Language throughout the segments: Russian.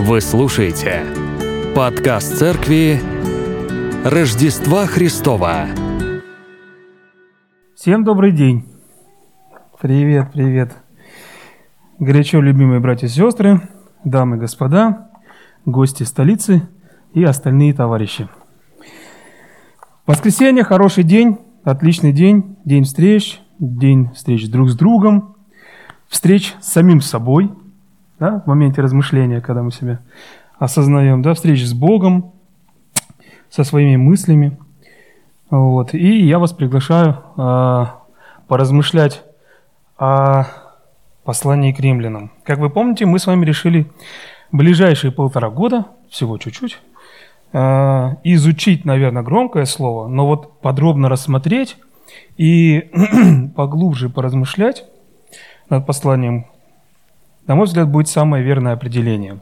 Вы слушаете подкаст церкви Рождества Христова. Всем добрый день. Привет, привет. Горячо любимые братья и сестры, дамы и господа, гости столицы и остальные товарищи. Воскресенье – хороший день, отличный день, день встреч, день встреч друг с другом, встреч с самим собой, да, в моменте размышления, когда мы себя осознаем, да, встреч с Богом, со своими мыслями. Вот. И я вас приглашаю э, поразмышлять о послании к римлянам. Как вы помните, мы с вами решили ближайшие полтора года, всего чуть-чуть, э, изучить, наверное, громкое слово, но вот подробно рассмотреть и поглубже поразмышлять над посланием, на мой взгляд, будет самое верное определение.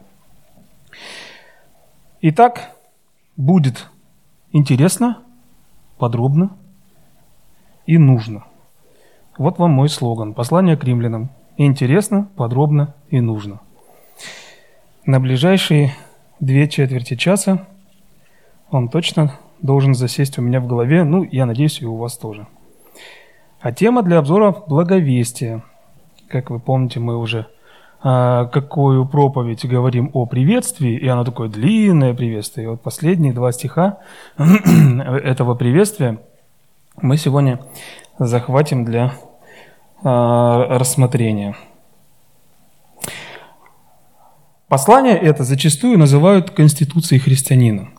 Итак, будет интересно, подробно и нужно. Вот вам мой слоган. Послание к римлянам. Интересно, подробно и нужно. На ближайшие две четверти часа он точно должен засесть у меня в голове, ну, я надеюсь, и у вас тоже. А тема для обзора – благовестие. Как вы помните, мы уже какую проповедь говорим о приветствии, и оно такое длинное приветствие. И вот последние два стиха этого приветствия мы сегодня захватим для а, рассмотрения. Послание это зачастую называют конституцией христианина.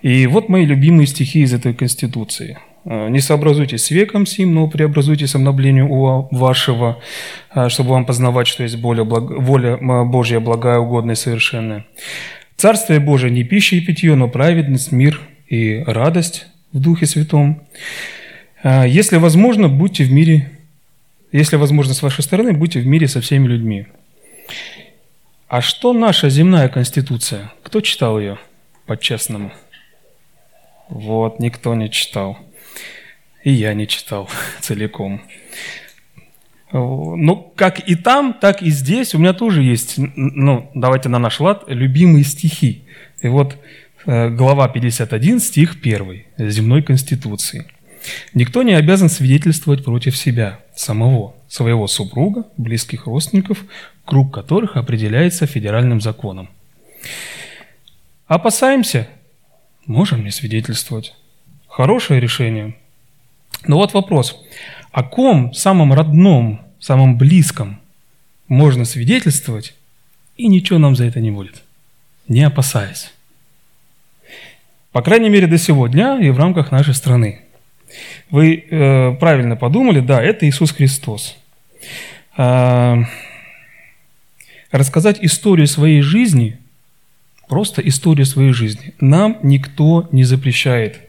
И вот мои любимые стихи из этой конституции – не сообразуйтесь с веком сим, но преобразуйтесь обновлению у вашего, э, чтобы вам познавать, что есть воля, воля Божья, благая, угодная и совершенная. Царствие Божие не пища и питье, но праведность, мир и радость в Духе Святом. Э, если возможно, будьте в мире, если возможно с вашей стороны, будьте в мире со всеми людьми. А что наша земная конституция? Кто читал ее по-честному? Вот, никто не читал. И я не читал целиком. Ну, как и там, так и здесь у меня тоже есть, ну, давайте на наш лад, любимые стихи. И вот э, глава 51, стих 1 земной конституции. Никто не обязан свидетельствовать против себя, самого, своего супруга, близких родственников, круг которых определяется федеральным законом. Опасаемся? Можем не свидетельствовать. Хорошее решение – но вот вопрос. О ком самом родном, самом близком можно свидетельствовать, и ничего нам за это не будет, не опасаясь. По крайней мере, до сегодня и в рамках нашей страны. Вы э, правильно подумали, да, это Иисус Христос. Э, рассказать историю своей жизни, просто историю своей жизни, нам никто не запрещает.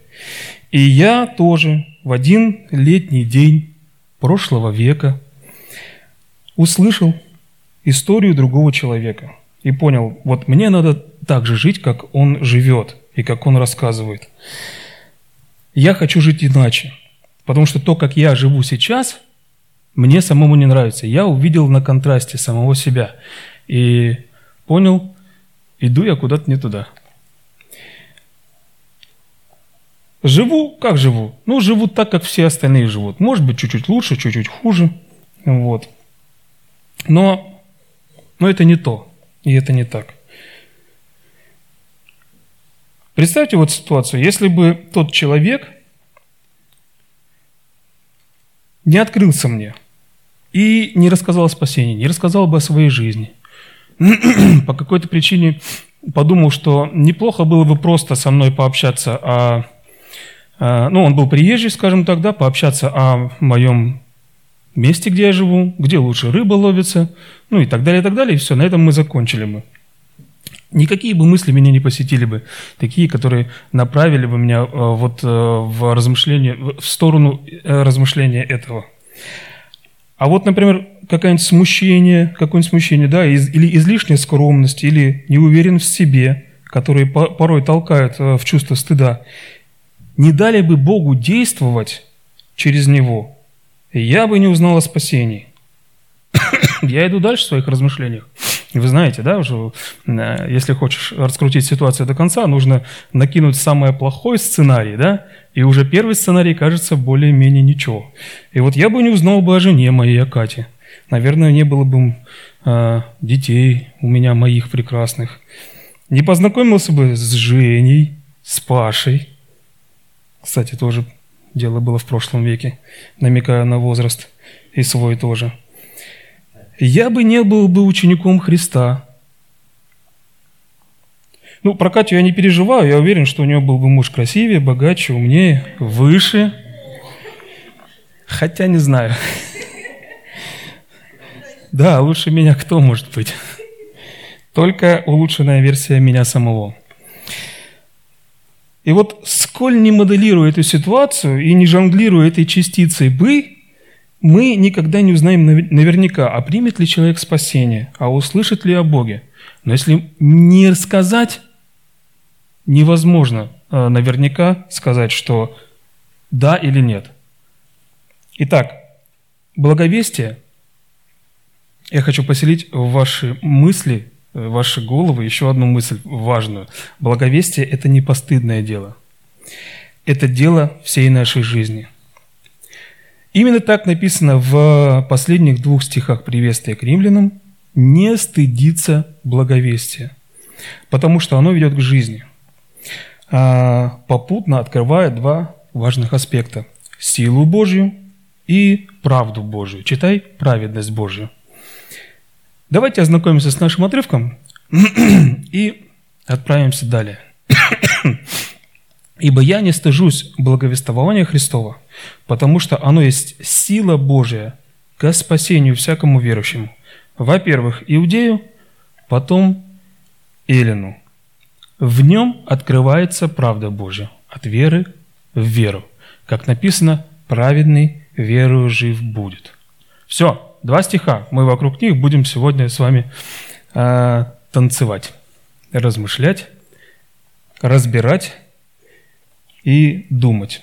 И я тоже в один летний день прошлого века услышал историю другого человека и понял, вот мне надо так же жить, как он живет и как он рассказывает. Я хочу жить иначе, потому что то, как я живу сейчас, мне самому не нравится. Я увидел на контрасте самого себя и понял, иду я куда-то не туда. Живу, как живу? Ну, живу так, как все остальные живут. Может быть, чуть-чуть лучше, чуть-чуть хуже. Вот. Но, но это не то. И это не так. Представьте вот ситуацию, если бы тот человек не открылся мне и не рассказал о спасении, не рассказал бы о своей жизни, по какой-то причине подумал, что неплохо было бы просто со мной пообщаться о а, ну, он был приезжий, скажем так, да, пообщаться о моем месте, где я живу, где лучше рыба ловится, ну и так далее, и так далее, и все, на этом мы закончили бы. Никакие бы мысли меня не посетили бы, такие, которые направили бы меня э, вот э, в размышление, в сторону э, размышления этого. А вот, например, какое-нибудь смущение, какое-нибудь смущение, да, или излишняя скромность, или неуверенность в себе, которые порой толкают в чувство стыда, не дали бы Богу действовать через него, я бы не узнал о спасении. я иду дальше в своих размышлениях. Вы знаете, да, уже, э, если хочешь раскрутить ситуацию до конца, нужно накинуть самый плохой сценарий, да, и уже первый сценарий кажется более-менее ничего. И вот я бы не узнал бы о жене моей, о Кате. Наверное, не было бы э, детей у меня моих прекрасных. Не познакомился бы с Женей, с Пашей. Кстати, тоже дело было в прошлом веке, намекая на возраст, и свой тоже – я бы не был бы учеником Христа. Ну, про Катю я не переживаю, я уверен, что у нее был бы муж красивее, богаче, умнее, выше. Хотя не знаю. Да, лучше меня кто может быть? Только улучшенная версия меня самого. И вот сколь не моделируя эту ситуацию и не жонглируя этой частицей «бы», мы никогда не узнаем наверняка, а примет ли человек спасение, а услышит ли о Боге. Но если не рассказать, невозможно э, наверняка сказать, что да или нет. Итак, благовестие, я хочу поселить в ваши мысли, ваши головы еще одну мысль важную. Благовестие – это не постыдное дело. Это дело всей нашей жизни. Именно так написано в последних двух стихах приветствия к римлянам «не стыдиться благовестия», потому что оно ведет к жизни. А, попутно открывая два важных аспекта – силу Божью и правду Божью. Читай праведность Божью. Давайте ознакомимся с нашим отрывком и отправимся далее. «Ибо я не стыжусь благовествования Христова, потому что оно есть сила Божия к спасению всякому верующему. Во-первых, иудею, потом Эллину. В нем открывается правда Божья от веры в веру. Как написано, праведный верою жив будет. Все, два стиха. Мы вокруг них будем сегодня с вами э, танцевать, размышлять, разбирать и думать.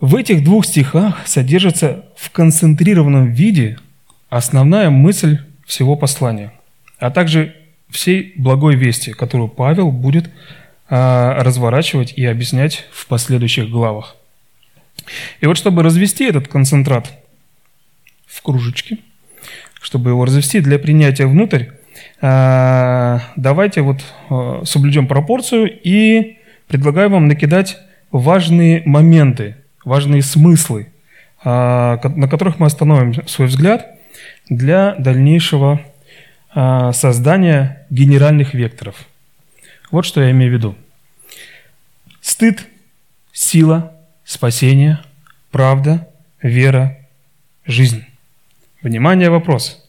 В этих двух стихах содержится в концентрированном виде основная мысль всего послания, а также всей благой вести, которую Павел будет а, разворачивать и объяснять в последующих главах. И вот чтобы развести этот концентрат в кружечке, чтобы его развести для принятия внутрь, а, давайте вот а, соблюдем пропорцию и предлагаю вам накидать важные моменты, важные смыслы, а, на которых мы остановим свой взгляд для дальнейшего создания генеральных векторов. Вот что я имею в виду. Стыд, сила, спасение, правда, вера, жизнь. Внимание, вопрос.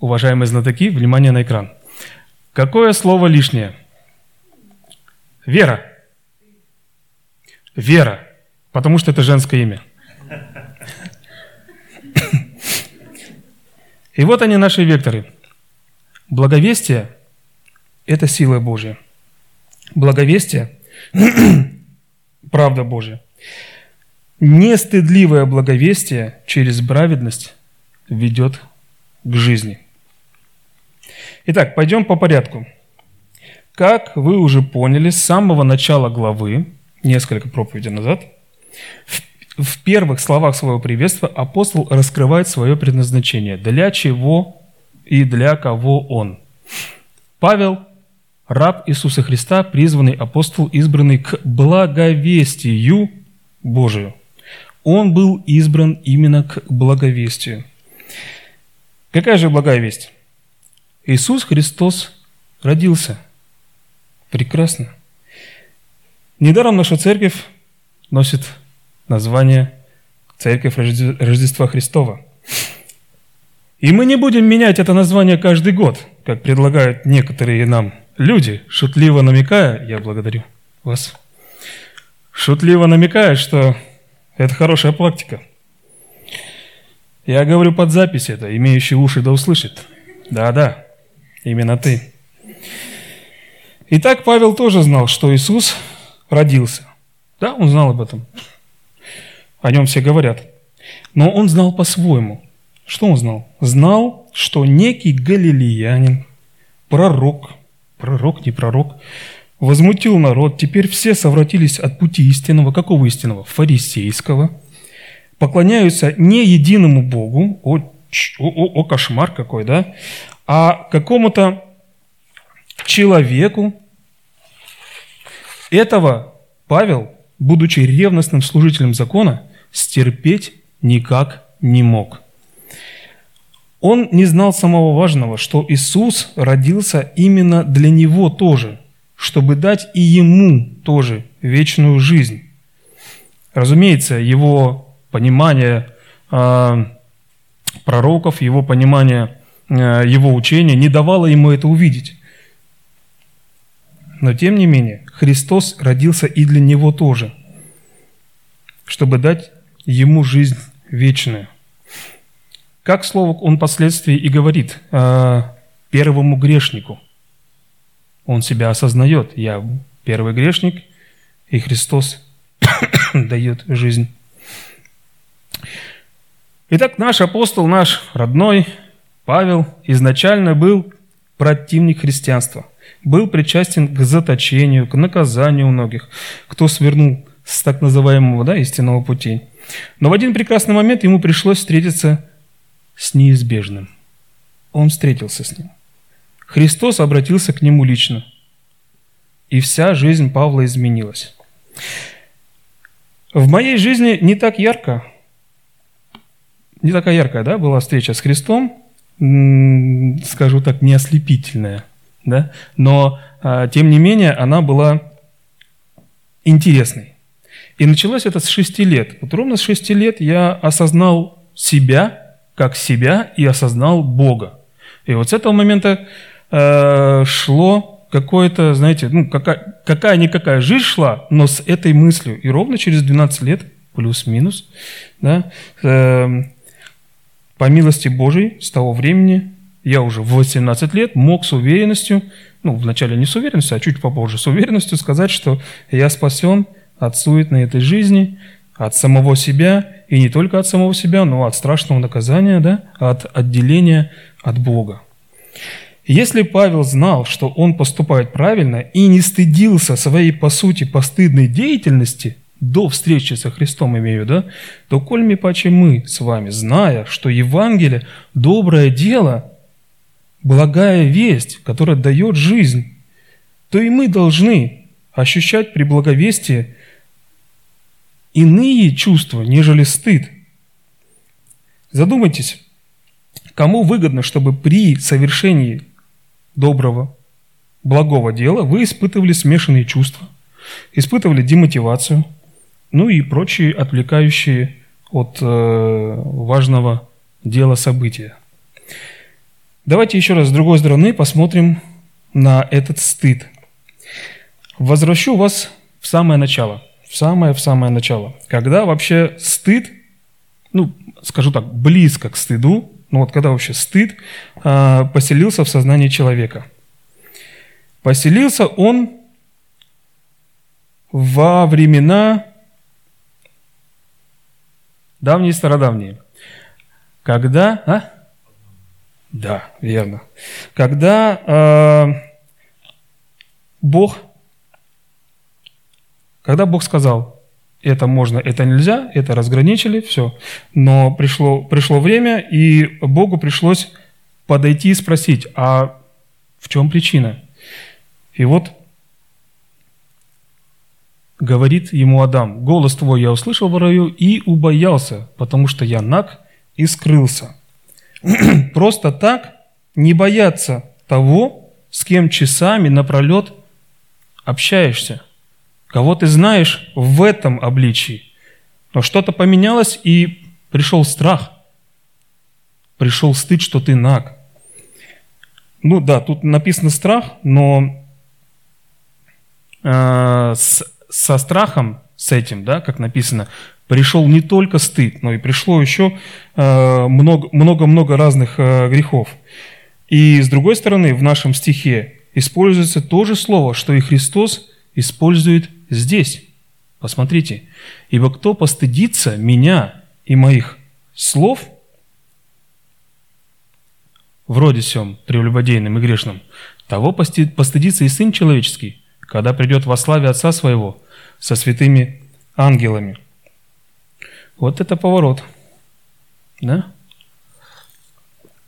Уважаемые знатоки, внимание на экран. Какое слово лишнее? Вера. Вера потому что это женское имя. И вот они, наши векторы. Благовестие – это сила Божья. Благовестие – правда Божья. Нестыдливое благовестие через праведность ведет к жизни. Итак, пойдем по порядку. Как вы уже поняли с самого начала главы, несколько проповедей назад – в первых словах своего приветствия апостол раскрывает свое предназначение. Для чего и для кого он? Павел, раб Иисуса Христа, призванный апостол, избранный к благовестию Божию. Он был избран именно к благовестию. Какая же благая весть? Иисус Христос родился. Прекрасно. Недаром наша церковь носит название Церковь Рождества Христова. И мы не будем менять это название каждый год, как предлагают некоторые нам люди, шутливо намекая, я благодарю вас, шутливо намекая, что это хорошая практика. Я говорю под запись это, имеющий уши да услышит. Да-да, именно ты. Итак, Павел тоже знал, что Иисус родился. Да, он знал об этом. О нем все говорят. Но он знал по-своему, Что он знал? Знал, что некий галилеянин, пророк, пророк, не пророк, возмутил народ, теперь все совратились от пути истинного. Какого истинного? Фарисейского. Поклоняются не единому Богу, о, о, о кошмар какой, да, а какому-то человеку. Этого Павел, будучи ревностным служителем закона, стерпеть никак не мог. Он не знал самого важного, что Иисус родился именно для него тоже, чтобы дать и ему тоже вечную жизнь. Разумеется, его понимание э, пророков, его понимание э, его учения не давало ему это увидеть. Но тем не менее, Христос родился и для него тоже, чтобы дать ему жизнь вечную. Как слово он впоследствии и говорит э, первому грешнику. Он себя осознает. Я первый грешник, и Христос дает жизнь. Итак, наш апостол, наш родной Павел изначально был противник христианства, был причастен к заточению, к наказанию многих, кто свернул с так называемого да, истинного пути. Но в один прекрасный момент ему пришлось встретиться с неизбежным. Он встретился с ним. Христос обратился к нему лично. И вся жизнь Павла изменилась. В моей жизни не так ярко, не такая яркая, да, была встреча с Христом, скажу так, не ослепительная, да, но, а, тем не менее, она была интересной. И началось это с шести лет. Вот ровно с шести лет я осознал себя, как себя, и осознал Бога. И вот с этого момента э, шло какое-то, знаете, ну, какая, какая-никакая жизнь шла, но с этой мыслью. И ровно через 12 лет, плюс-минус, да, э, по милости Божией, с того времени, я уже в 18 лет мог с уверенностью, ну, вначале не с уверенностью, а чуть попозже с уверенностью сказать, что я спасен – от суетной этой жизни, от самого себя, и не только от самого себя, но от страшного наказания, да, от отделения от Бога. Если Павел знал, что он поступает правильно и не стыдился своей, по сути, постыдной деятельности до встречи со Христом, имею, да, то коль паче мы с вами, зная, что Евангелие – доброе дело, благая весть, которая дает жизнь, то и мы должны ощущать при благовестии иные чувства, нежели стыд. Задумайтесь, кому выгодно, чтобы при совершении доброго, благого дела вы испытывали смешанные чувства, испытывали демотивацию, ну и прочие отвлекающие от э, важного дела события. Давайте еще раз с другой стороны посмотрим на этот стыд. Возвращу вас в самое начало – в самое-в самое начало. Когда вообще стыд, ну, скажу так, близко к стыду, ну вот когда вообще стыд э, поселился в сознании человека. Поселился он во времена давние стародавние. Когда, а? Да, верно. Когда э, Бог когда Бог сказал, это можно, это нельзя, это разграничили, все. Но пришло, пришло время, и Богу пришлось подойти и спросить, а в чем причина? И вот говорит ему Адам, «Голос твой я услышал в раю и убоялся, потому что я наг и скрылся». Просто так не бояться того, с кем часами напролет общаешься – кого ты знаешь в этом обличии. Но что-то поменялось, и пришел страх, пришел стыд, что ты наг. Ну да, тут написано страх, но э, с, со страхом, с этим, да, как написано, пришел не только стыд, но и пришло еще много-много разных э, грехов. И с другой стороны, в нашем стихе используется то же слово, что и Христос использует здесь. Посмотрите. «Ибо кто постыдится меня и моих слов, в роде сем, прелюбодейным и грешным, того постыдится и Сын Человеческий, когда придет во славе Отца Своего со святыми ангелами. Вот это поворот. Да?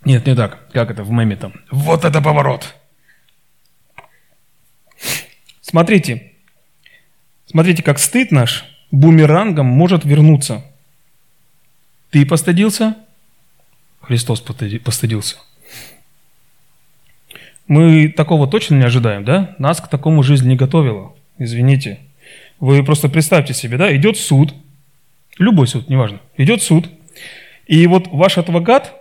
Нет, не так. Как это в меме там? Вот это поворот! Смотрите. Смотрите, как стыд наш бумерангом может вернуться. Ты постыдился? Христос постыдился. Мы такого точно не ожидаем, да? Нас к такому жизнь не готовила. Извините. Вы просто представьте себе, да, идет суд, любой суд, неважно, идет суд, и вот ваш адвокат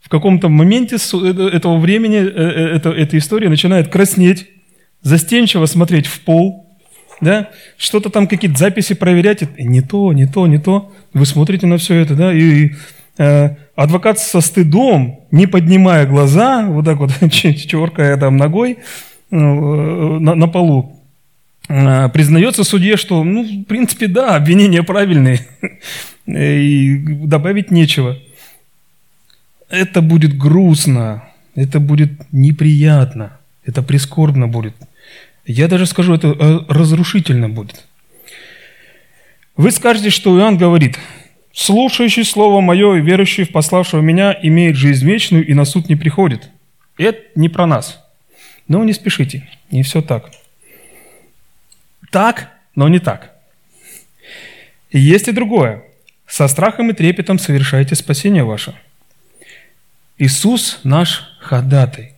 в каком-то моменте э, этого времени, э, э, эта, история начинает краснеть, застенчиво смотреть в пол, да, что-то там какие-то записи проверять, не то, не то, не то. Вы смотрите на все это, да, и, э, адвокат со стыдом, не поднимая глаза, вот так вот чёркая там ногой э, на, на полу, а, признается судье, что, ну, в принципе, да, обвинения правильные, и добавить нечего. Это будет грустно, это будет неприятно, это прискорбно будет. Я даже скажу, это э, разрушительно будет. Вы скажете, что Иоанн говорит, «Слушающий Слово Мое и верующий в пославшего Меня имеет жизнь вечную и на суд не приходит». Это не про нас. Но не спешите, не все так. Так, но не так. И есть и другое. Со страхом и трепетом совершайте спасение ваше. Иисус наш ходатай.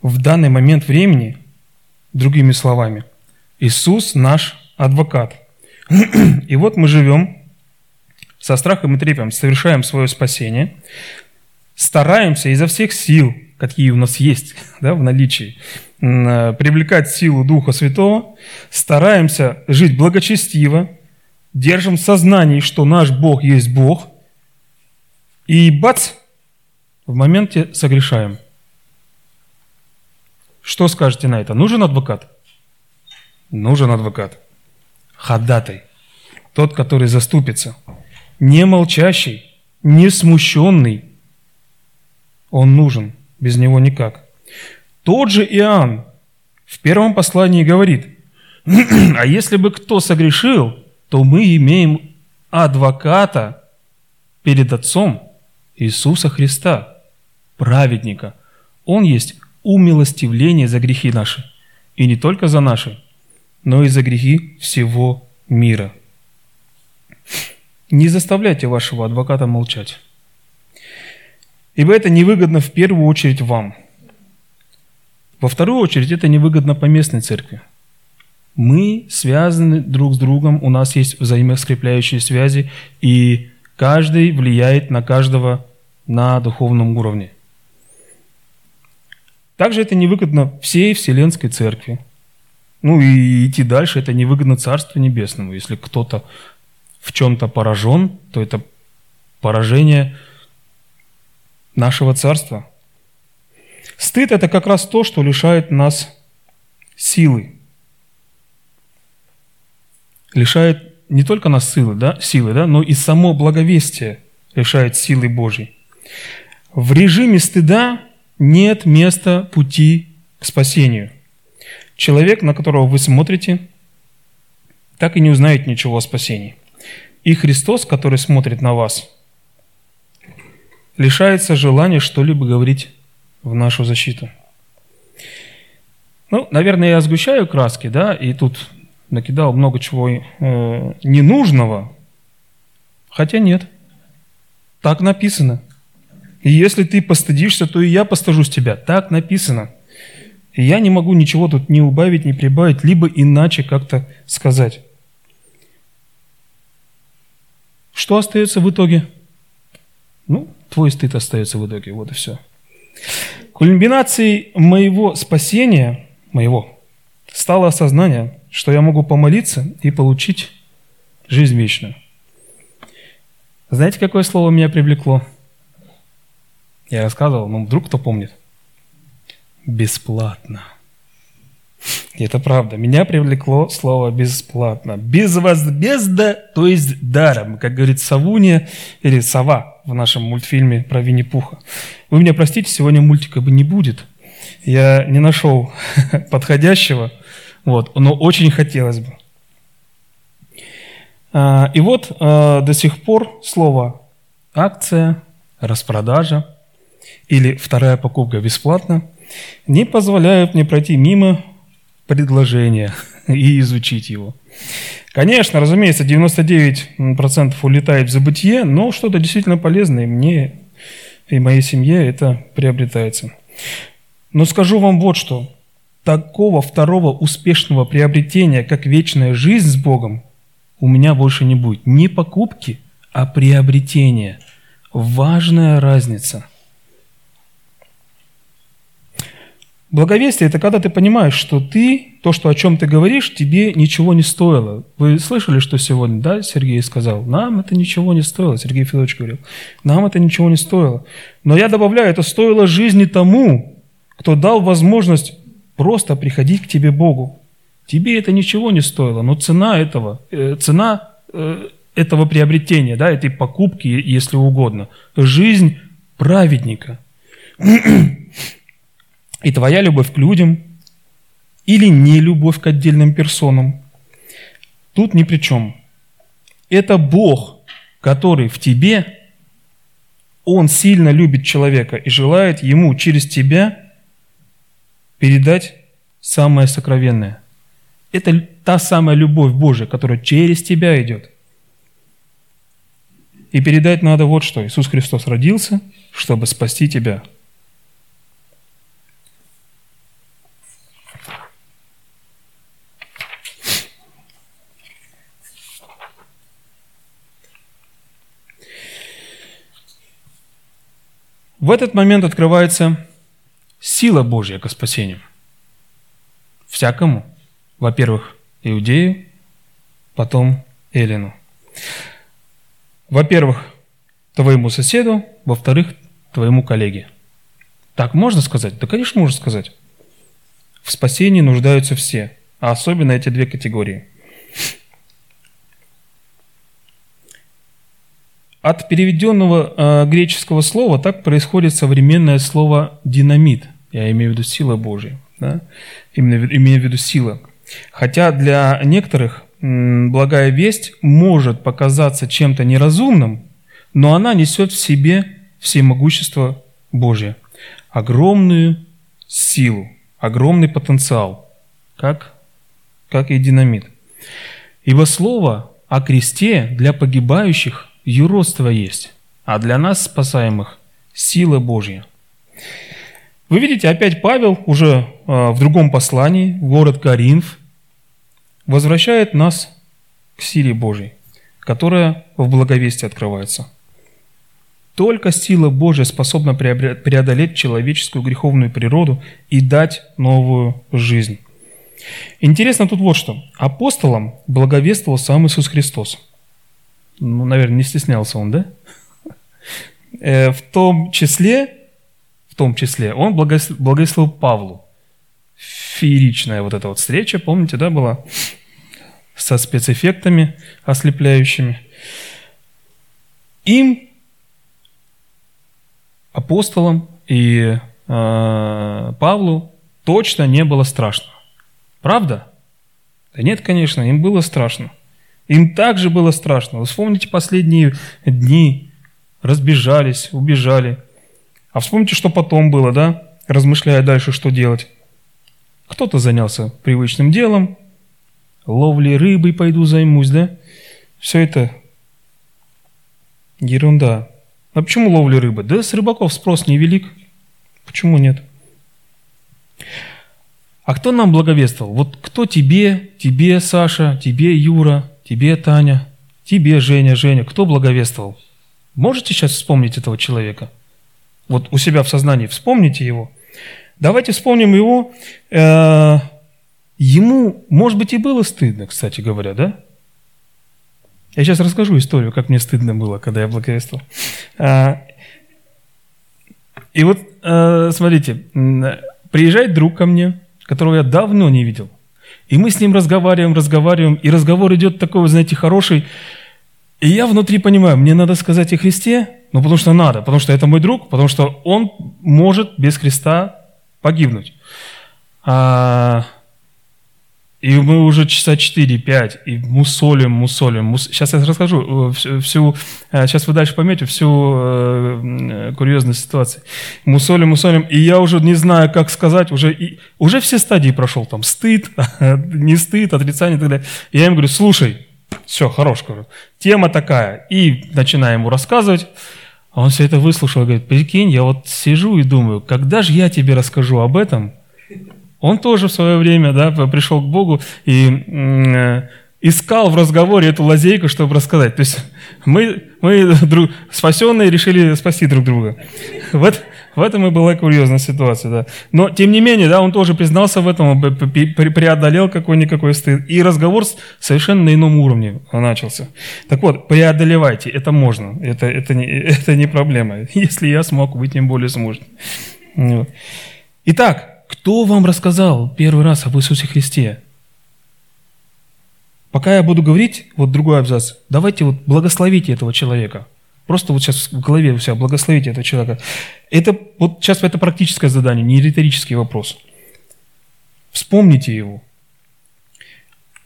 В данный момент времени, другими словами, Иисус наш адвокат. И вот мы живем со страхом и трепетом, совершаем свое спасение, стараемся изо всех сил, какие у нас есть да, в наличии, Э, привлекать силу Духа Святого, стараемся жить благочестиво, держим в сознании, что наш Бог есть Бог, и бац, в моменте согрешаем. Что скажете на это? Нужен адвокат? Нужен адвокат. Ходатай. Тот, который заступится. Не молчащий, не смущенный. Он нужен. Без него никак. Тот же Иоанн в первом послании говорит, а если бы кто согрешил, то мы имеем адвоката перед Отцом Иисуса Христа, праведника. Он есть умилостивление за грехи наши. И не только за наши, но и за грехи всего мира. Не заставляйте вашего адвоката молчать. Ибо это невыгодно в первую очередь вам – во вторую очередь, это невыгодно по местной церкви. Мы связаны друг с другом, у нас есть взаимоскрепляющие связи, и каждый влияет на каждого на духовном уровне. Также это невыгодно всей Вселенской Церкви. Ну и идти дальше, это невыгодно Царству Небесному. Если кто-то в чем-то поражен, то это поражение нашего Царства – Стыд – это как раз то, что лишает нас силы. Лишает не только нас силы, да, силы, да, но и само благовестие лишает силы Божьей. В режиме стыда нет места пути к спасению. Человек, на которого вы смотрите, так и не узнает ничего о спасении. И Христос, который смотрит на вас, лишается желания что-либо говорить в нашу защиту. Ну, наверное, я сгущаю краски, да, и тут накидал много чего э, ненужного, хотя нет. Так написано. И если ты постыдишься, то и я постыжусь тебя. Так написано. И я не могу ничего тут не убавить, не прибавить, либо иначе как-то сказать. Что остается в итоге? Ну, твой стыд остается в итоге, вот и все. Кульминацией моего спасения, моего, стало осознание, что я могу помолиться и получить жизнь вечную. Знаете, какое слово меня привлекло? Я рассказывал, но вдруг кто помнит? Бесплатно. Это правда. Меня привлекло слово «бесплатно». Безвозмездно, то есть даром, как говорит Савуния или Сова в нашем мультфильме про Винни-Пуха. Вы меня простите, сегодня мультика бы не будет. Я не нашел подходящего, вот, но очень хотелось бы. А, и вот а, до сих пор слово «акция», «распродажа» или «вторая покупка бесплатно» не позволяют мне пройти мимо предложение и изучить его. Конечно, разумеется, 99% улетает в забытие, но что-то действительно полезное мне и моей семье это приобретается. Но скажу вам вот что. Такого второго успешного приобретения, как вечная жизнь с Богом, у меня больше не будет. Не покупки, а приобретения. Важная разница – Благовестие – это когда ты понимаешь, что ты, то, что, о чем ты говоришь, тебе ничего не стоило. Вы слышали, что сегодня, да, Сергей сказал? Нам это ничего не стоило, Сергей Федорович говорил. Нам это ничего не стоило. Но я добавляю, это стоило жизни тому, кто дал возможность просто приходить к тебе Богу. Тебе это ничего не стоило, но цена этого, э, цена э, этого приобретения, да, этой покупки, если угодно, жизнь праведника – и твоя любовь к людям или не любовь к отдельным персонам, тут ни при чем. Это Бог, который в тебе, Он сильно любит человека и желает ему через тебя передать самое сокровенное. Это та самая любовь Божия, которая через тебя идет. И передать надо вот что. Иисус Христос родился, чтобы спасти тебя – В этот момент открывается сила Божья к спасению. Всякому. Во-первых, иудею, потом Эллину. Во-первых, твоему соседу, во-вторых, твоему коллеге. Так можно сказать? Да, конечно, можно сказать. В спасении нуждаются все, а особенно эти две категории – От переведенного э, греческого слова так происходит современное слово «динамит». Я имею в виду сила Божия. Да? Именно имею в виду сила. Хотя для некоторых м, благая весть может показаться чем-то неразумным, но она несет в себе всемогущество Божие. Огромную силу, огромный потенциал, как, как и динамит. Ибо слово о кресте для погибающих юродство есть, а для нас, спасаемых, сила Божья. Вы видите, опять Павел уже э, в другом послании, город Коринф, возвращает нас к силе Божьей, которая в благовестии открывается. Только сила Божья способна преодолеть человеческую греховную природу и дать новую жизнь. Интересно тут вот что. Апостолам благовествовал сам Иисус Христос – ну, наверное, не стеснялся он, да? Э, в том числе, в том числе, он благословил Павлу. Фееричная вот эта вот встреча, помните, да, была? Со спецэффектами ослепляющими. Им, апостолам и э, Павлу точно не было страшно. Правда? Да нет, конечно, им было страшно. Им также было страшно. Вспомните последние дни. Разбежались, убежали. А вспомните, что потом было, да? Размышляя дальше, что делать. Кто-то занялся привычным делом. Ловлей рыбой пойду займусь, да? Все это ерунда. А почему ловли рыбы? Да с рыбаков спрос невелик. Почему нет? А кто нам благовествовал? Вот кто тебе, тебе, Саша, тебе, Юра, тебе, Таня, тебе, Женя, Женя, кто благовествовал? Можете сейчас вспомнить этого человека? Вот у себя в сознании вспомните его. Давайте вспомним его. Э, ему, может быть, и было стыдно, кстати говоря, да? Я сейчас расскажу историю, как мне стыдно было, когда я благовествовал. Э, и вот, э, смотрите, приезжает друг ко мне, которого я давно не видел. И мы с ним разговариваем, разговариваем, и разговор идет такой, знаете, хороший. И я внутри понимаю, мне надо сказать о Христе, ну потому что надо, потому что это мой друг, потому что он может без Христа погибнуть. А, и мы уже часа 4-5, и мусолим, мусолим. Мус... Сейчас я расскажу э, всю, сейчас э, вы дальше поймете всю э, курьезность ситуации. Мусолим, мусолим, и я уже не знаю, как сказать, уже, и, уже все стадии прошел, там, стыд, не стыд, отрицание и так далее. Я им говорю, слушай, все, хорош, говорю, тема такая. И начинаю ему рассказывать. А он все это выслушал и говорит, прикинь, я вот сижу и думаю, когда же я тебе расскажу об этом, он тоже в свое время да, пришел к Богу и э, искал в разговоре эту лазейку, чтобы рассказать. То есть мы, мы друг, спасенные решили спасти друг друга. Вот, в этом и была курьезная ситуация. Да. Но, тем не менее, да, он тоже признался в этом, преодолел какой-никакой стыд. И разговор совершенно на ином уровне начался. Так вот, преодолевайте, это можно, это, это, не, это не проблема. Если я смог, вы тем более сможете. Итак, кто вам рассказал первый раз об Иисусе Христе? Пока я буду говорить, вот другой абзац, давайте вот благословите этого человека. Просто вот сейчас в голове у себя благословите этого человека. Это вот сейчас это практическое задание, не риторический вопрос. Вспомните его.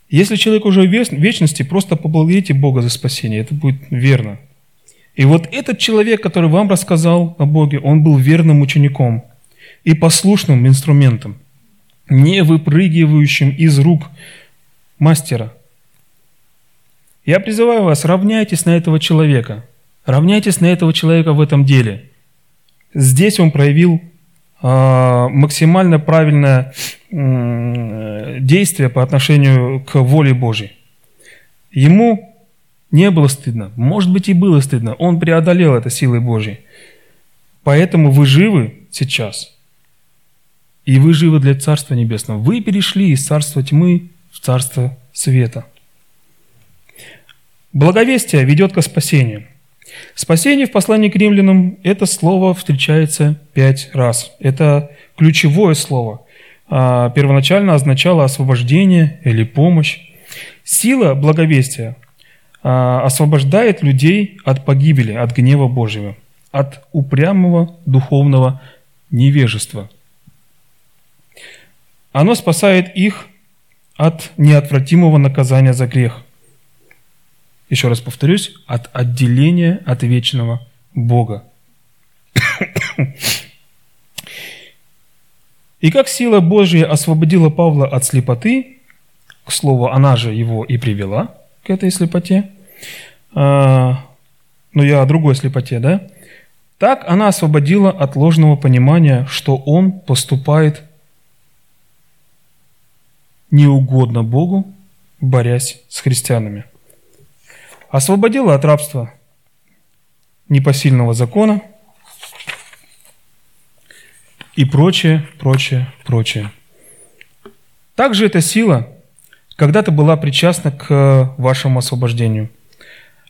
Если человек уже в вечности, просто поблагодарите Бога за спасение. Это будет верно. И вот этот человек, который вам рассказал о Боге, он был верным учеником – и послушным инструментом, не выпрыгивающим из рук мастера. Я призываю вас, равняйтесь на этого человека. Равняйтесь на этого человека в этом деле. Здесь он проявил э, максимально правильное действие по отношению к воле Божьей. Ему не было стыдно. Может быть и было стыдно. Он преодолел это силой Божьей. Поэтому вы живы сейчас – и вы живы для Царства Небесного. Вы перешли из Царства тьмы в Царство Света. Благовестие ведет к спасению. Спасение в послании к римлянам – это слово встречается пять раз. Это ключевое слово. А, первоначально означало освобождение или помощь. Сила благовестия а, освобождает людей от погибели, от гнева Божьего, от упрямого духовного невежества – оно спасает их от неотвратимого наказания за грех. Еще раз повторюсь, от отделения от вечного Бога. И как сила Божья освободила Павла от слепоты, к слову, она же его и привела к этой слепоте, а, но я о другой слепоте, да? Так она освободила от ложного понимания, что он поступает не угодно Богу, борясь с христианами. Освободила от рабства непосильного закона и прочее, прочее, прочее. Также эта сила когда-то была причастна к вашему освобождению.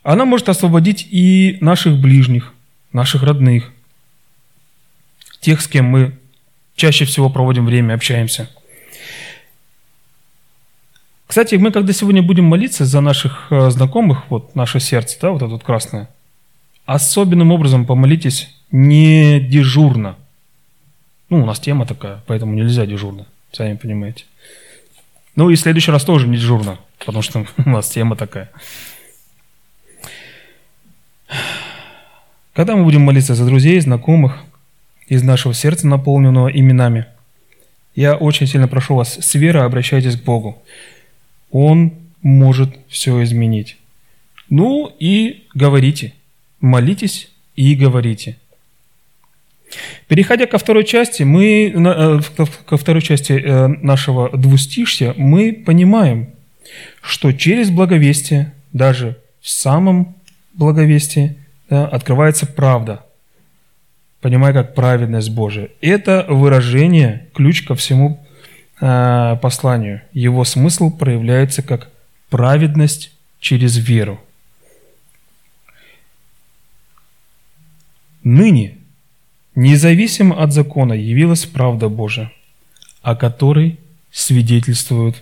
Она может освободить и наших ближних, наших родных, тех, с кем мы чаще всего проводим время, общаемся – кстати, мы когда сегодня будем молиться за наших э, знакомых, вот наше сердце, да, вот это вот красное, особенным образом помолитесь не дежурно. Ну, у нас тема такая, поэтому нельзя дежурно, сами понимаете. Ну и в следующий раз тоже не дежурно, потому что у нас тема такая. Когда мы будем молиться за друзей, знакомых, из нашего сердца, наполненного именами, я очень сильно прошу вас, с верой обращайтесь к Богу. Он может все изменить. Ну и говорите. Молитесь и говорите. Переходя ко второй части, мы, э, ко второй части э, нашего двустишья, мы понимаем, что через благовестие, даже в самом благовестии, да, открывается правда. Понимая, как праведность Божия. Это выражение, ключ ко всему Э, посланию. Его смысл проявляется как праведность через веру. Ныне, независимо от закона, явилась правда Божия, о которой свидетельствуют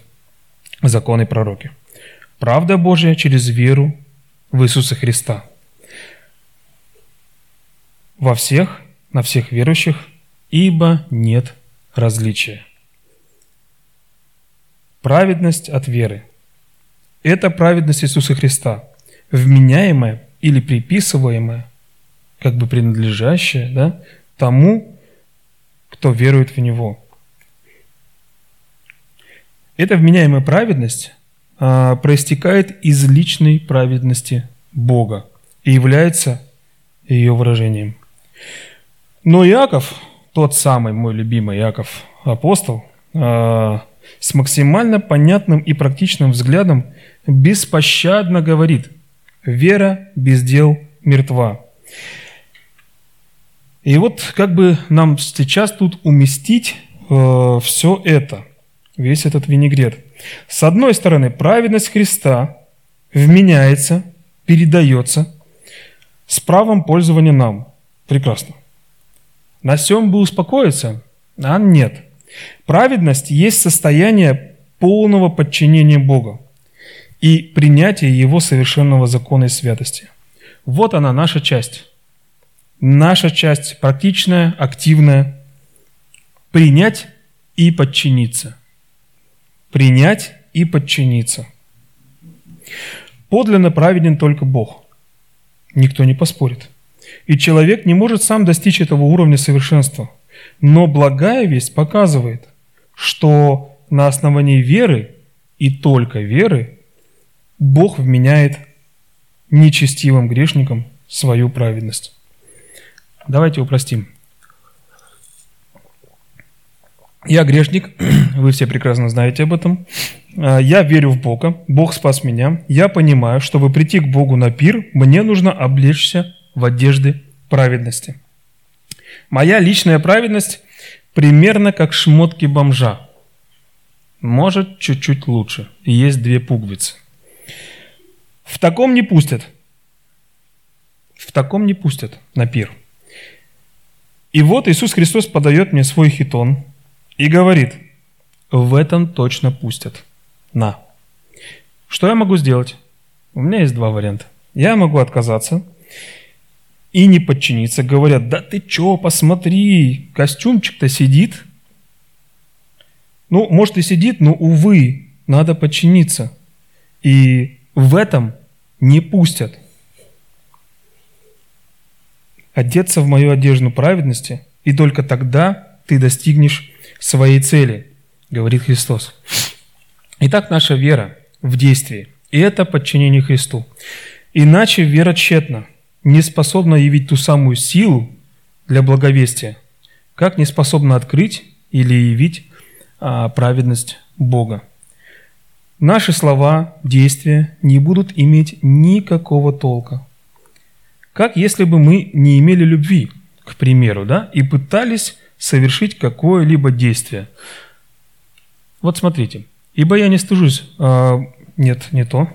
законы пророки. Правда Божья через веру в Иисуса Христа. Во всех, на всех верующих, ибо нет различия. Праведность от веры. Это праведность Иисуса Христа, вменяемая или приписываемая, как бы принадлежащая да, тому, кто верует в Него. Эта вменяемая праведность а, проистекает из личной праведности Бога и является ее выражением. Но Иаков, тот самый мой любимый Иаков, апостол, а, с максимально понятным и практичным взглядом беспощадно говорит «Вера без дел мертва». И вот как бы нам сейчас тут уместить э, все это, весь этот винегрет. С одной стороны, праведность Христа вменяется, передается с правом пользования нам. Прекрасно. На всем бы успокоиться? А нет. Праведность есть состояние полного подчинения Богу и принятия Его совершенного закона и святости. Вот она, наша часть. Наша часть практичная, активная. Принять и подчиниться. Принять и подчиниться. Подлинно праведен только Бог. Никто не поспорит. И человек не может сам достичь этого уровня совершенства. Но благая весть показывает, что на основании веры и только веры Бог вменяет нечестивым грешникам свою праведность. Давайте упростим. Я грешник, вы все прекрасно знаете об этом. А, я верю в Бога, Бог спас меня. Я понимаю, чтобы прийти к Богу на пир, мне нужно облечься в одежды праведности. Моя личная праведность примерно как шмотки бомжа. Может, чуть-чуть лучше. И есть две пуговицы. В таком не пустят. В таком не пустят на пир. И вот Иисус Христос подает мне свой хитон и говорит, в этом точно пустят. На. Что я могу сделать? У меня есть два варианта. Я могу отказаться и не подчиниться. Говорят, да ты чё, посмотри, костюмчик-то сидит. Ну, может и сидит, но, увы, надо подчиниться. И в этом не пустят. Одеться в мою одежду праведности, и только тогда ты достигнешь своей цели, говорит Христос. Итак, наша вера в действии, это подчинение Христу. Иначе вера тщетна – не способна явить ту самую силу для благовестия, как не способна открыть или явить а, праведность Бога. Наши слова, действия не будут иметь никакого толка. Как если бы мы не имели любви, к примеру, да, и пытались совершить какое-либо действие. Вот смотрите. «Ибо я не стыжусь...» а, Нет, не то.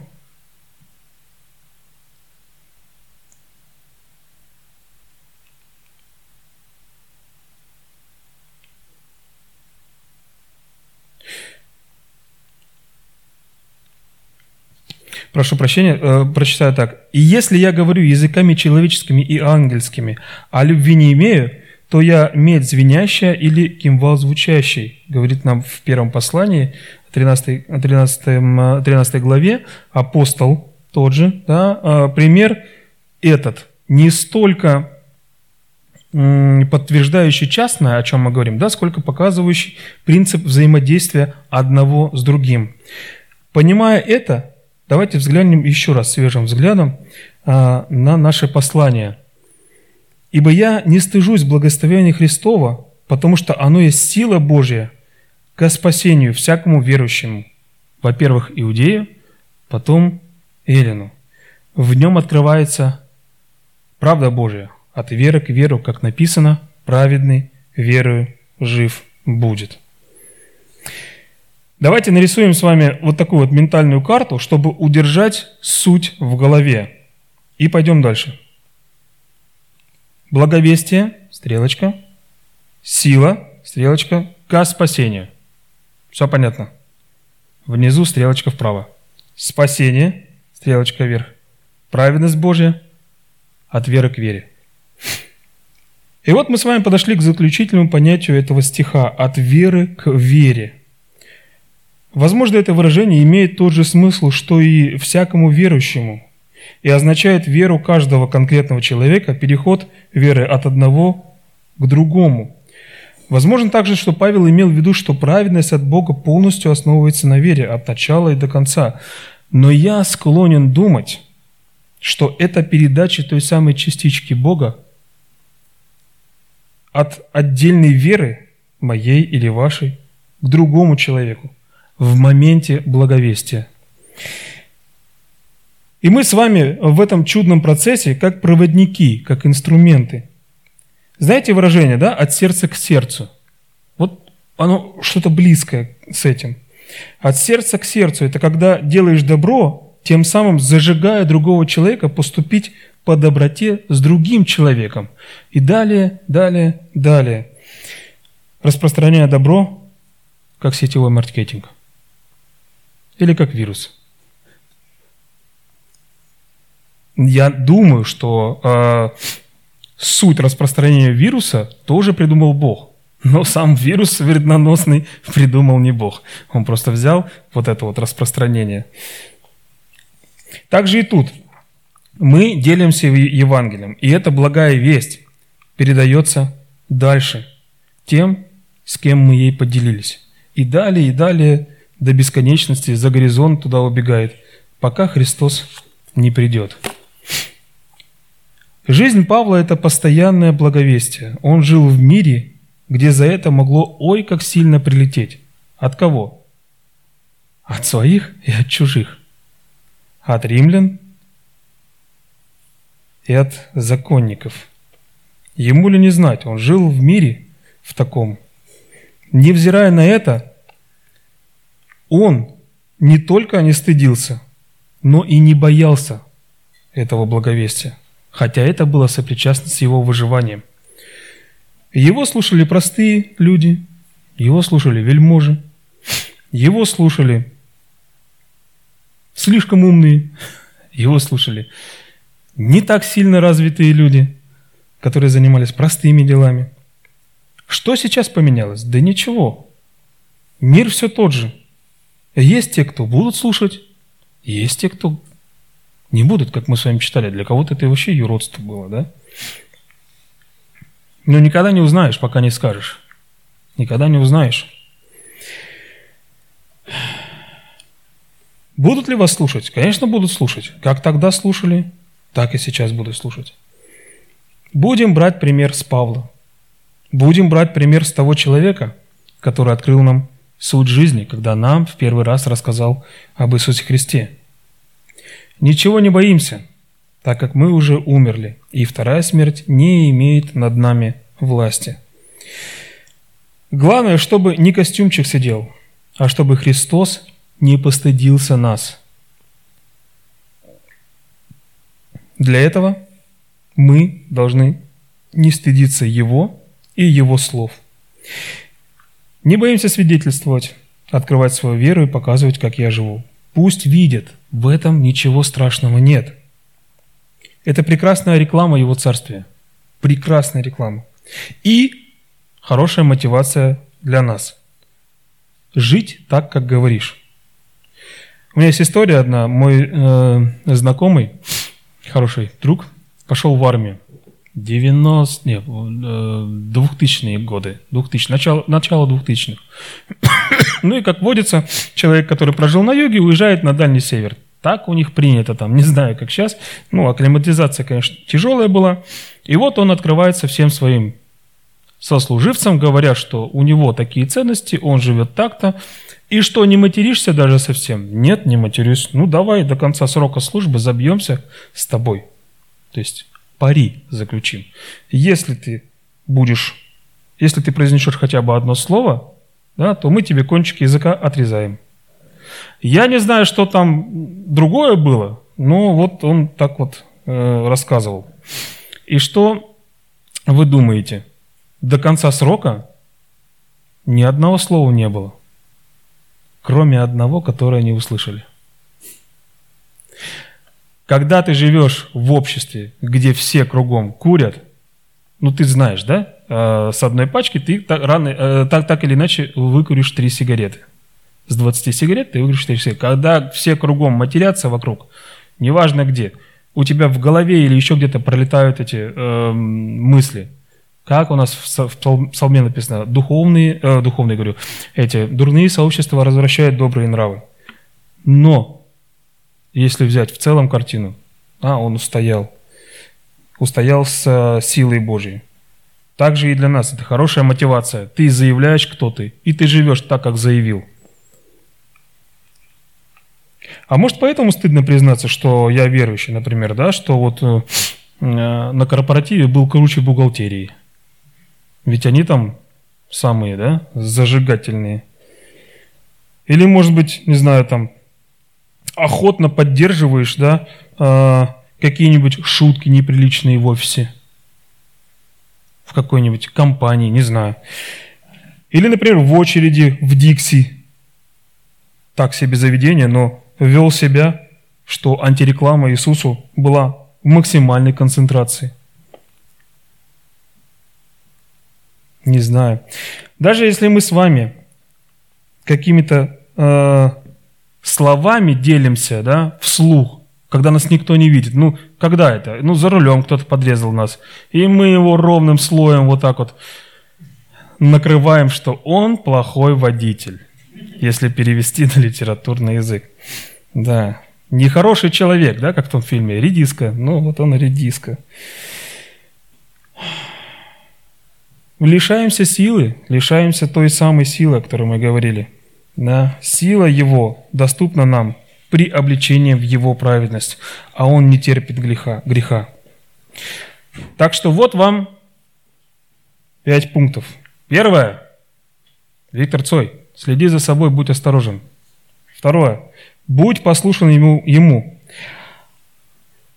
Прошу прощения, э, прочитаю так. «И если я говорю языками человеческими и ангельскими, а любви не имею, то я медь звенящая или кимвал звучащий», говорит нам в первом послании, 13, 13, 13 главе, апостол тот же, да, э, пример этот, не столько подтверждающий частное, о чем мы говорим, да, сколько показывающий принцип взаимодействия одного с другим. Понимая это, Давайте взглянем еще раз свежим взглядом а, на наше послание. «Ибо я не стыжусь благословения Христова, потому что оно есть сила Божья ко спасению всякому верующему, во-первых, иудею, потом Эллину. В нем открывается правда Божья, от веры к веру, как написано, праведный верою жив будет». Давайте нарисуем с вами вот такую вот ментальную карту, чтобы удержать суть в голове. И пойдем дальше. Благовестие, стрелочка. Сила, стрелочка. К спасению. Все понятно? внизу стрелочка вправо. Спасение, стрелочка вверх. Праведность Божья от веры к вере. И вот мы с вами подошли к заключительному понятию этого стиха «от веры к вере». Возможно, это выражение имеет тот же смысл, что и всякому верующему, и означает веру каждого конкретного человека, переход веры от одного к другому. Возможно также, что Павел имел в виду, что праведность от Бога полностью основывается на вере от начала и до конца. Но я склонен думать, что это передача той самой частички Бога от отдельной веры, моей или вашей, к другому человеку в моменте благовестия. И мы с вами в этом чудном процессе как проводники, как инструменты – знаете выражение, да, от сердца к сердцу? Вот оно что-то близкое с этим. От сердца к сердцу – это когда делаешь добро, тем самым зажигая другого человека поступить по доброте с другим человеком. И далее, далее, далее. Распространяя добро, как сетевой маркетинг. Или как вирус. Я думаю, что э, суть распространения вируса тоже придумал Бог. Но сам вирус вредноносный придумал не Бог. Он просто взял вот это вот распространение. Также и тут. Мы делимся Евангелием, и эта благая весть передается дальше тем, с кем мы ей поделились. И далее, и далее до бесконечности за горизонт туда убегает, пока Христос не придет. Жизнь Павла – это постоянное благовестие. Он жил в мире, где за это могло ой как сильно прилететь. От кого? От своих и от чужих. От римлян и от законников. Ему ли не знать, он жил в мире в таком. Невзирая на это, он не только не стыдился, но и не боялся этого благовестия хотя это было сопричастно с его выживанием. Его слушали простые люди, его слушали вельможи, его слушали слишком умные, его слушали не так сильно развитые люди, которые занимались простыми делами. Что сейчас поменялось? Да ничего. Мир все тот же. Есть те, кто будут слушать, есть те, кто не будут, как мы с вами читали. Для кого-то это вообще юродство было, да? Но никогда не узнаешь, пока не скажешь. Никогда не узнаешь. Будут ли вас слушать? Конечно, будут слушать. Как тогда слушали, так и сейчас будут слушать. Будем брать пример с Павла. Будем брать пример с того человека, который открыл нам суть жизни, когда нам в первый раз рассказал об Иисусе Христе – Ничего не боимся, так как мы уже умерли, и вторая смерть не имеет над нами власти. Главное, чтобы не костюмчик сидел, а чтобы Христос не постыдился нас. Для этого мы должны не стыдиться Его и Его слов. Не боимся свидетельствовать, открывать свою веру и показывать, как я живу. Пусть видят, в этом ничего страшного нет. Это прекрасная реклама Его Царствия. Прекрасная реклама. И хорошая мотивация для нас. Жить так, как говоришь. У меня есть история одна. Мой э, знакомый, хороший друг, пошел в армию. 90, нет, 2000-е годы, 2000, начало, начало 2000-х. ну и, как водится, человек, который прожил на юге, уезжает на Дальний Север. Так у них принято там, не знаю, как сейчас. Ну, акклиматизация, конечно, тяжелая была. И вот он открывается всем своим сослуживцам, говоря, что у него такие ценности, он живет так-то, и что, не материшься даже совсем? Нет, не матерюсь. Ну, давай до конца срока службы забьемся с тобой. То есть пари заключим. Если ты будешь, если ты произнесешь хотя бы одно слово, да, то мы тебе кончики языка отрезаем. Я не знаю, что там другое было, но вот он так вот э, рассказывал. И что вы думаете? До конца срока ни одного слова не было. кроме одного, которое они услышали. Когда ты живешь в обществе, где все кругом курят, ну ты знаешь, да? А, с одной пачки ты так, рано, э, так, так или иначе выкуришь три сигареты. С 20 сигарет ты выкуришь 3 сигареты. Когда все кругом матерятся вокруг, неважно где, у тебя в голове или еще где-то пролетают эти э, мысли. Как у нас в псалме написано, духовные, э, духовные, говорю, эти дурные сообщества развращают добрые нравы. Но, если взять в целом картину, а, он устоял. Устоял с э, силой Божьей. Также и для нас это хорошая мотивация. Ты заявляешь, кто ты, и ты живешь так, как заявил. А может, поэтому стыдно признаться, что я верующий, например, да, что вот э, э на корпоративе был круче бухгалтерии. Ведь они там самые, да, зажигательные. Или, может быть, не знаю, там, охотно поддерживаешь, да, э, какие-нибудь шутки неприличные в офисе в какой-нибудь компании, не знаю. Или, например, в очереди в Дикси. Так себе заведение, но вел себя, что антиреклама Иисусу была в максимальной концентрации. Не знаю. Даже если мы с вами какими-то э, словами делимся, да, вслух, когда нас никто не видит. Ну, когда это? Ну, за рулем кто-то подрезал нас. И мы его ровным слоем вот так вот накрываем, что он плохой водитель, если перевести на литературный язык. Да. Нехороший человек, да, как в том фильме, редиска. Ну, вот он редиска. Лишаемся силы, лишаемся той самой силы, о которой мы говорили. Да. Сила Его доступна нам при обличении в его праведность, а он не терпит греха. греха. Так что вот вам пять пунктов. Первое. Виктор Цой, следи за собой, будь осторожен. Второе. Будь послушан ему. ему.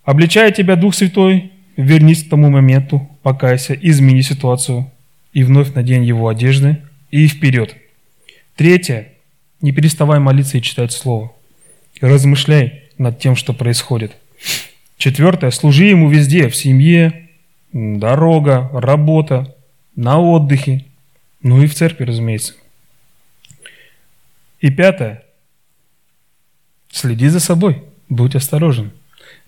Обличая тебя Дух Святой, вернись к тому моменту, покайся, измени ситуацию и вновь надень его одежды и вперед. Третье. Не переставай молиться и читать Слово. Размышляй над тем, что происходит. Четвертое. Служи ему везде, в семье, дорога, работа, на отдыхе, ну и в церкви, разумеется. И пятое. Следи за собой, будь осторожен.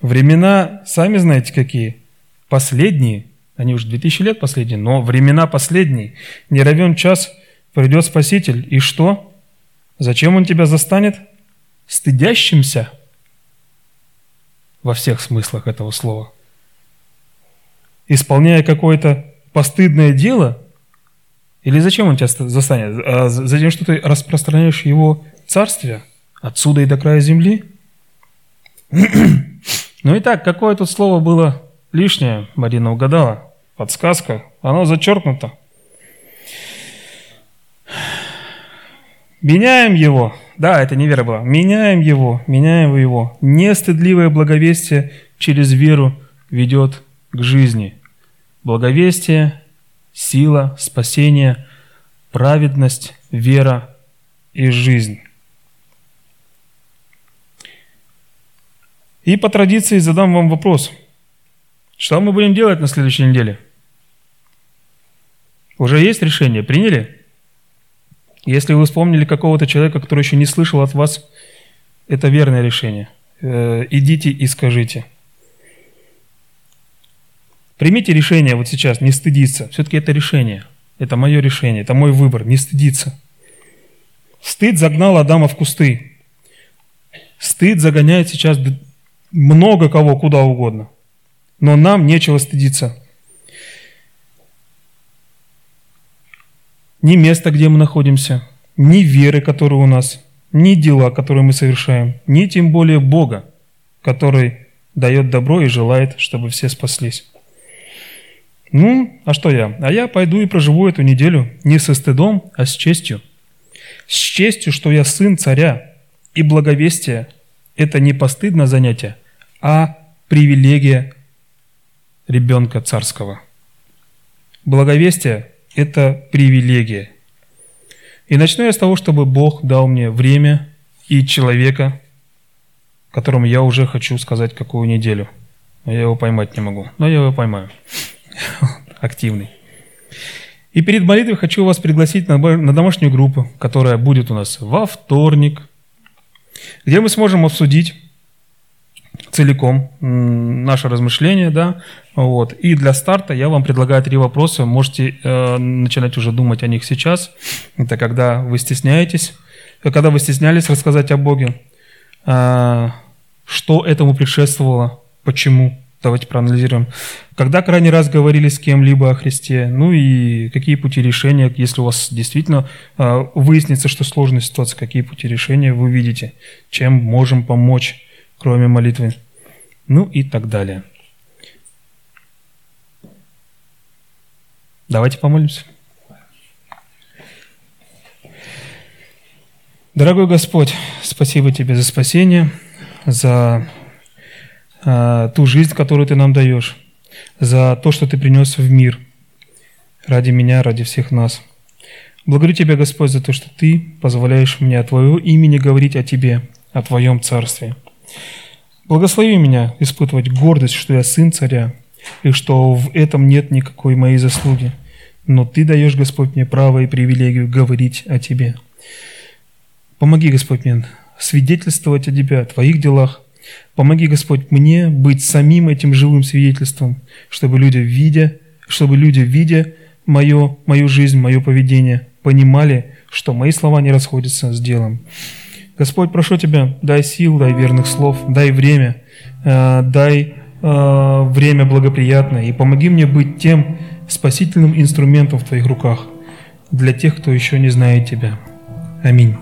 Времена, сами знаете какие, последние, они уже 2000 лет последние, но времена последние. Не равен час, придет Спаситель, и что? Зачем он тебя застанет? стыдящимся во всех смыслах этого слова, исполняя какое-то постыдное дело, или зачем он тебя застанет? А за тем, что ты распространяешь его царствие отсюда и до края земли? ну и так, какое тут слово было лишнее, Марина угадала. Подсказка, оно зачеркнуто. Меняем его – да, это не вера была. Меняем его, меняем его. Нестыдливое благовестие через веру ведет к жизни. Благовестие, сила, спасение, праведность, вера и жизнь. И по традиции задам вам вопрос. Что мы будем делать на следующей неделе? Уже есть решение? Приняли? Если вы вспомнили какого-то человека, который еще не слышал от вас, это верное решение. Э, идите и скажите. Примите решение вот сейчас, не стыдиться. Все-таки это решение. Это мое решение, это мой выбор, не стыдиться. Стыд загнал Адама в кусты. Стыд загоняет сейчас много кого куда угодно. Но нам нечего стыдиться. Ни место, где мы находимся, ни веры, которые у нас, ни дела, которые мы совершаем, ни тем более Бога, который дает добро и желает, чтобы все спаслись. Ну, а что я? А я пойду и проживу эту неделю не со стыдом, а с честью. С честью, что я сын царя, и благовестие – это не постыдное занятие, а привилегия ребенка царского. Благовестие – это привилегия. И начну я с того, чтобы Бог дал мне время и человека, которому я уже хочу сказать, какую неделю. Но я его поймать не могу. Но я его поймаю. Активный. И перед молитвой хочу вас пригласить на, домашнюю группу, которая будет у нас во вторник, где мы сможем обсудить целиком наше размышление, да, вот. И для старта я вам предлагаю три вопроса, можете э, начинать уже думать о них сейчас. Это когда вы стесняетесь, когда вы стеснялись рассказать о Боге, э, что этому предшествовало, почему, Давайте проанализируем. Когда крайний раз говорили с кем-либо о Христе? Ну и какие пути решения, если у вас действительно э, выяснится, что сложная ситуация, какие пути решения вы видите? Чем можем помочь, кроме молитвы? Ну и так далее. Давайте помолимся. Дорогой Господь, спасибо Тебе за спасение, за а, ту жизнь, которую Ты нам даешь, за то, что Ты принес в мир ради меня, ради всех нас. Благодарю Тебя, Господь, за то, что Ты позволяешь мне от Твоего имени говорить о Тебе, о Твоем Царстве. Благослови меня испытывать гордость, что я сын царя, и что в этом нет никакой моей заслуги. Но Ты даешь, Господь, мне право и привилегию говорить о Тебе. Помоги, Господь, мне свидетельствовать о Тебе, о Твоих делах – Помоги, Господь, мне быть самим этим живым свидетельством, чтобы люди, видя, чтобы люди, видя мое, мою жизнь, мое поведение, понимали, что мои слова не расходятся с делом. Господь, прошу Тебя, дай сил, дай верных слов, дай время, э, дай э, время благоприятное и помоги мне быть тем спасительным инструментом в Твоих руках для тех, кто еще не знает Тебя. Аминь.